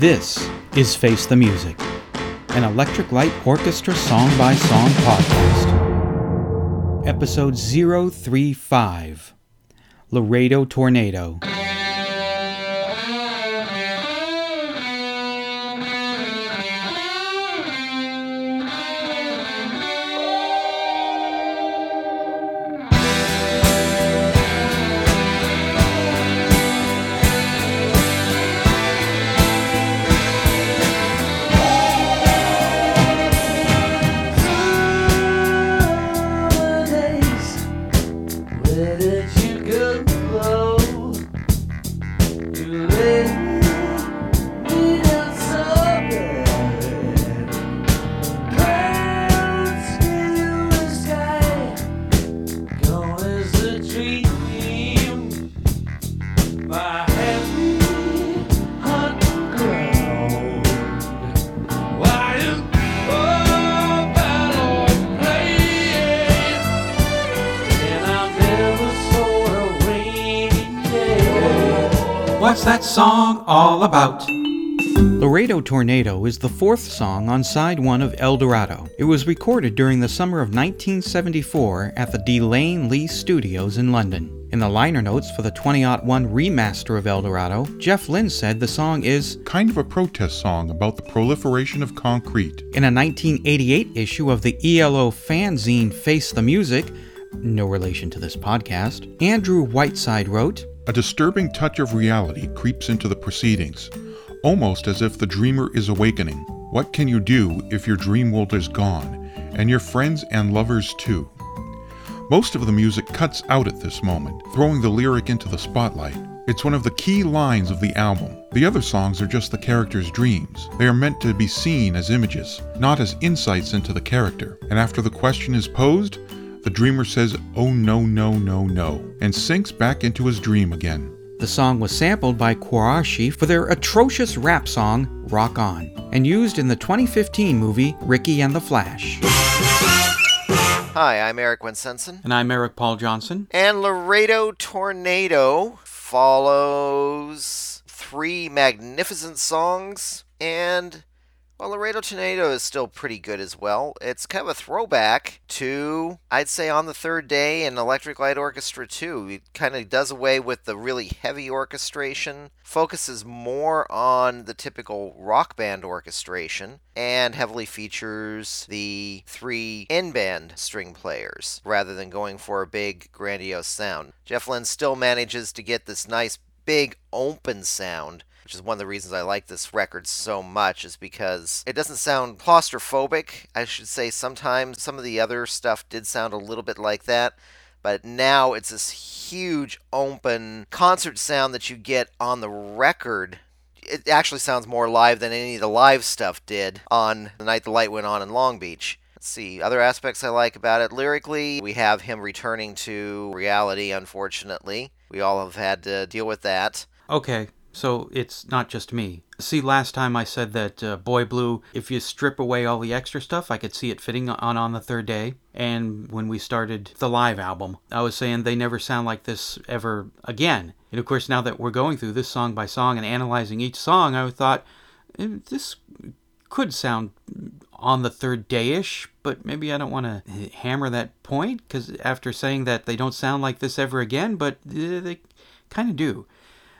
This is Face the Music, an Electric Light Orchestra song by song podcast. Episode 035 Laredo Tornado. What's that song all about? Laredo Tornado is the fourth song on side one of El Dorado. It was recorded during the summer of 1974 at the De Lane Lea Studios in London. In the liner notes for the 2001 remaster of El Dorado, Jeff Lynne said the song is kind of a protest song about the proliferation of concrete. In a 1988 issue of the ELO fanzine Face the Music, no relation to this podcast, Andrew Whiteside wrote, a disturbing touch of reality creeps into the proceedings, almost as if the dreamer is awakening. What can you do if your dream world is gone, and your friends and lovers too? Most of the music cuts out at this moment, throwing the lyric into the spotlight. It's one of the key lines of the album. The other songs are just the character's dreams. They are meant to be seen as images, not as insights into the character. And after the question is posed, the dreamer says, Oh no, no, no, no, and sinks back into his dream again. The song was sampled by Quarashi for their atrocious rap song, Rock On, and used in the 2015 movie Ricki and the Flash. Hi, I'm Eric Winsenson. And I'm Eric Paul Johnson. And Laredo Tornado follows three magnificent songs and well, Laredo Tornado is still pretty good as well. It's kind of a throwback to, I'd say, On the Third Day and Electric Light Orchestra 2. It kind of does away with the really heavy orchestration, focuses more on the typical rock band orchestration, and heavily features the three in band string players rather than going for a big, grandiose sound. Jeff Lynne still manages to get this nice, big, open sound which is one of the reasons I like this record so much, is because it doesn't sound claustrophobic. I should say sometimes some of the other stuff did sound a little bit like that, but now it's this huge open concert sound that you get on the record. It actually sounds more live than any of the live stuff did on the night the light went on in Long Beach. Let's see other aspects I like about it. Lyrically, we have him returning to reality, unfortunately. We all have had to deal with that. Okay, so it's not just me. See, last time I said that uh, Boy Blue, if you strip away all the extra stuff, I could see it fitting on on the third day. And when we started the live album, I was saying they never sound like this ever again. And of course, now that we're going through this song by song and analyzing each song, I thought eh, this could sound on the third day ish, but maybe I don't want to hammer that point because after saying that they don't sound like this ever again, but eh, they kind of do.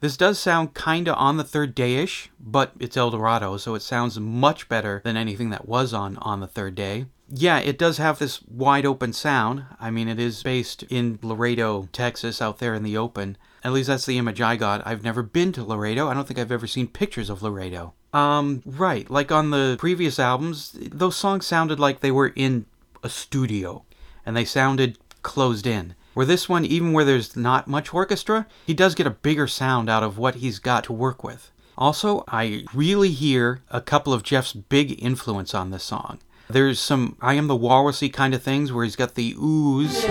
This does sound kinda on the third day ish, but it's El Dorado, so it sounds much better than anything that was on On the Third Day. Yeah, it does have this wide open sound. I mean, it is based in Laredo, Texas, out there in the open. At least that's the image I got. I've never been to Laredo. I don't think I've ever seen pictures of Laredo. Um, right. Like on the previous albums, those songs sounded like they were in a studio and they sounded closed in. Where this one, even where there's not much orchestra, he does get a bigger sound out of what he's got to work with. Also, I really hear a couple of Jeff's big influence on this song. There's some I Am the Walrusy kind of things where he's got the ooze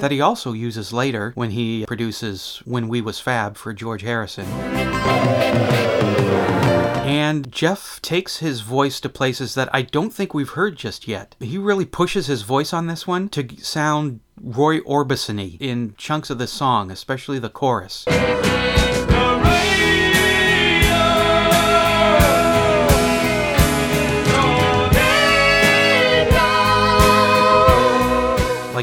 that he also uses later when he produces When We Was Fab for George Harrison. And Jeff takes his voice to places that I don't think we've heard just yet. He really pushes his voice on this one to sound Roy Orbison in chunks of this song, especially the chorus.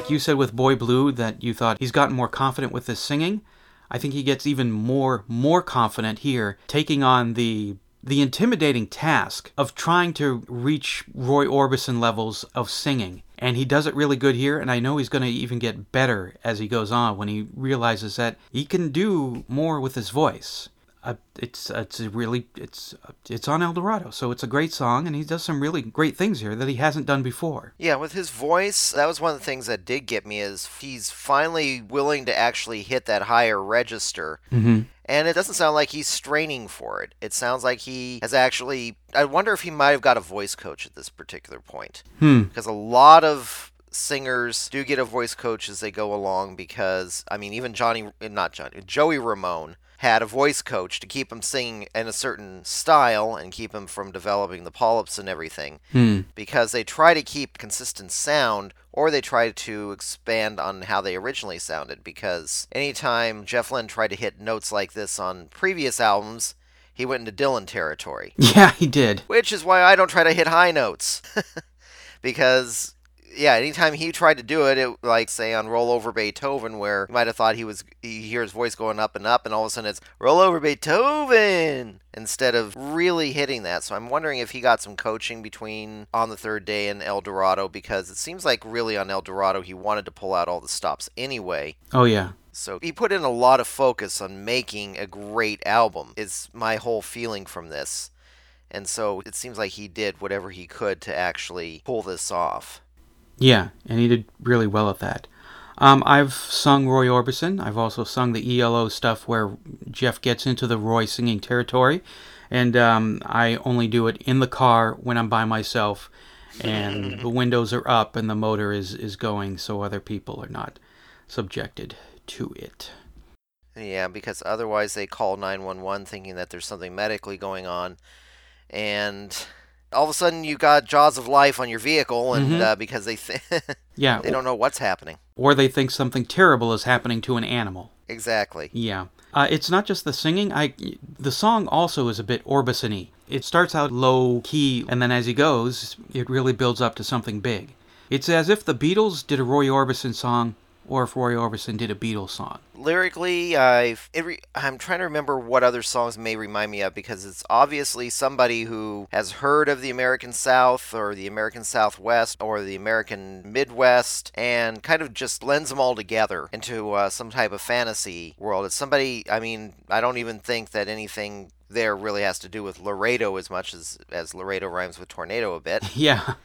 like you said with Boy Blue, that you thought he's gotten more confident with his singing. I think he gets even more more confident here, taking on the the intimidating task of trying to reach Roy Orbison levels of singing. And he does it really good here, and I know he's going to even get better as he goes on when he realizes that he can do more with his voice. Uh, it's it's really it's it's on El Dorado, so it's a great song, and he does some really great things here that he hasn't done before. Yeah, with his voice, that was one of the things that did get me is he's finally willing to actually hit that higher register. Mm-hmm. And it doesn't sound like he's straining for it. It sounds like he has actually. I wonder if he might have got a voice coach at this particular point. Hmm. Because a lot of singers do get a voice coach as they go along because I mean even Johnny not Johnny Joey Ramone had a voice coach to keep him singing in a certain style and keep him from developing the polyps and everything Hmm. because they try to keep consistent sound or they try to expand on how they originally sounded because anytime Jeff Lynne tried to hit notes like this on previous albums he went into Dylan territory Yeah, he did. which is why I don't try to hit high notes because yeah, anytime he tried to do it, it like say on Roll Over Beethoven, where you might have thought he was you hear his voice going up and up, and all of a sudden it's Roll Over Beethoven instead of really hitting that. So I'm wondering if he got some coaching between on the third day and El Dorado because it seems like really on El Dorado he wanted to pull out all the stops anyway. Oh yeah. So he put in a lot of focus on making a great album. Is my whole feeling from this. And so it seems like he did whatever he could to actually pull this off. Yeah, and he did really well at that. Um, I've sung Roy Orbison. I've also sung the ELO stuff where Jeff gets into the Roy singing territory, and um, I only do it in the car when I'm by myself, and the windows are up and the motor is is going, so other people are not subjected to it. Yeah, because otherwise they call 911 thinking that there's something medically going on. And all of a sudden you got jaws of life on your vehicle and Mhm. uh, because they th- Yeah, they don't know what's happening. or they think something terrible is happening to an animal. Exactly. Yeah. Uh, it's not just the singing. I the song also is a bit Orbison-y. It starts out low key, and then as he goes, it really builds up to something big. It's as if the Beatles did a Roy Orbison song, or if Roy Orbison did a Beatles song. Lyrically, re- I'm trying to remember what other songs may remind me of because it's obviously somebody who has heard of the American South or the American Southwest or the American Midwest and kind of just blends them all together into uh, some type of fantasy world. It's somebody. I mean, I don't even think that anything there really has to do with Laredo as much as as Laredo rhymes with tornado a bit Yeah.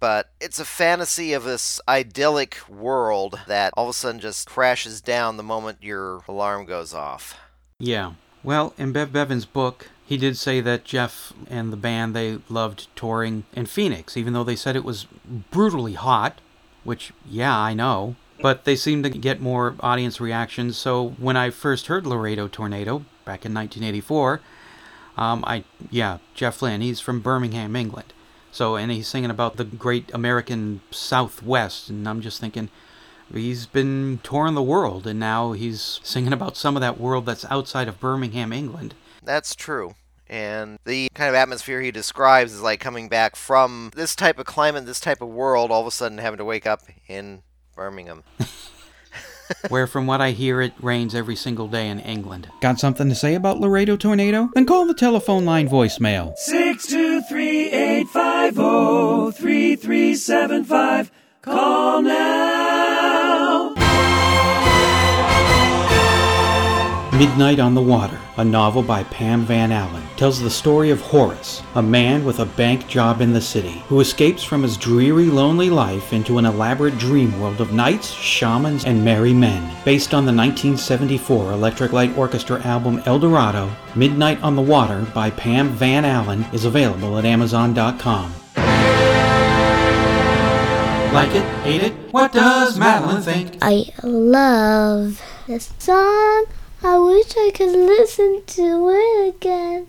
But it's a fantasy of this idyllic world that all of a sudden just crashes down the moment your alarm goes off. Yeah. Well, in Bev Bevan's book, he did say that Jeff and the band they loved touring in Phoenix, even though they said it was brutally hot, which yeah, I know. But they seemed to get more audience reactions. So when I first heard Laredo Tornado back in 1984, um, I yeah, Jeff Lynne, he's from Birmingham, England. So and he's singing about the great American Southwest, and I'm just thinking, he's been touring the world and now he's singing about some of that world that's outside of Birmingham, England. That's true. And the kind of atmosphere he describes is like coming back from this type of climate, this type of world, all of a sudden having to wake up in Birmingham. where from what I hear it rains every single day in England. Got something to say about Laredo Tornado? Then call the telephone line voicemail. 623-850-3375. Call now. Midnight on the Water, a novel by Pam Van Allen, tells the story of Horace, a man with a bank job in the city, who escapes from his dreary, lonely life into an elaborate dream world of knights, shamans, and merry men. Based on the 1974 Electric Light Orchestra album El Dorado, Midnight on the Water by Pam Van Allen is available at Amazon.com. Like it? Hate it? What does Madeline think? I love this song. I wish I could listen to it again.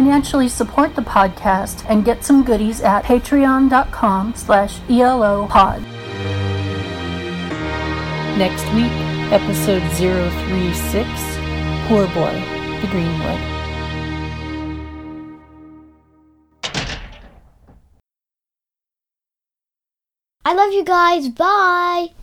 financially support the podcast and get some goodies at patreon.com slash elopod. Next week, episode 036, Poor Boy, the Greenwood. I love you guys. Bye.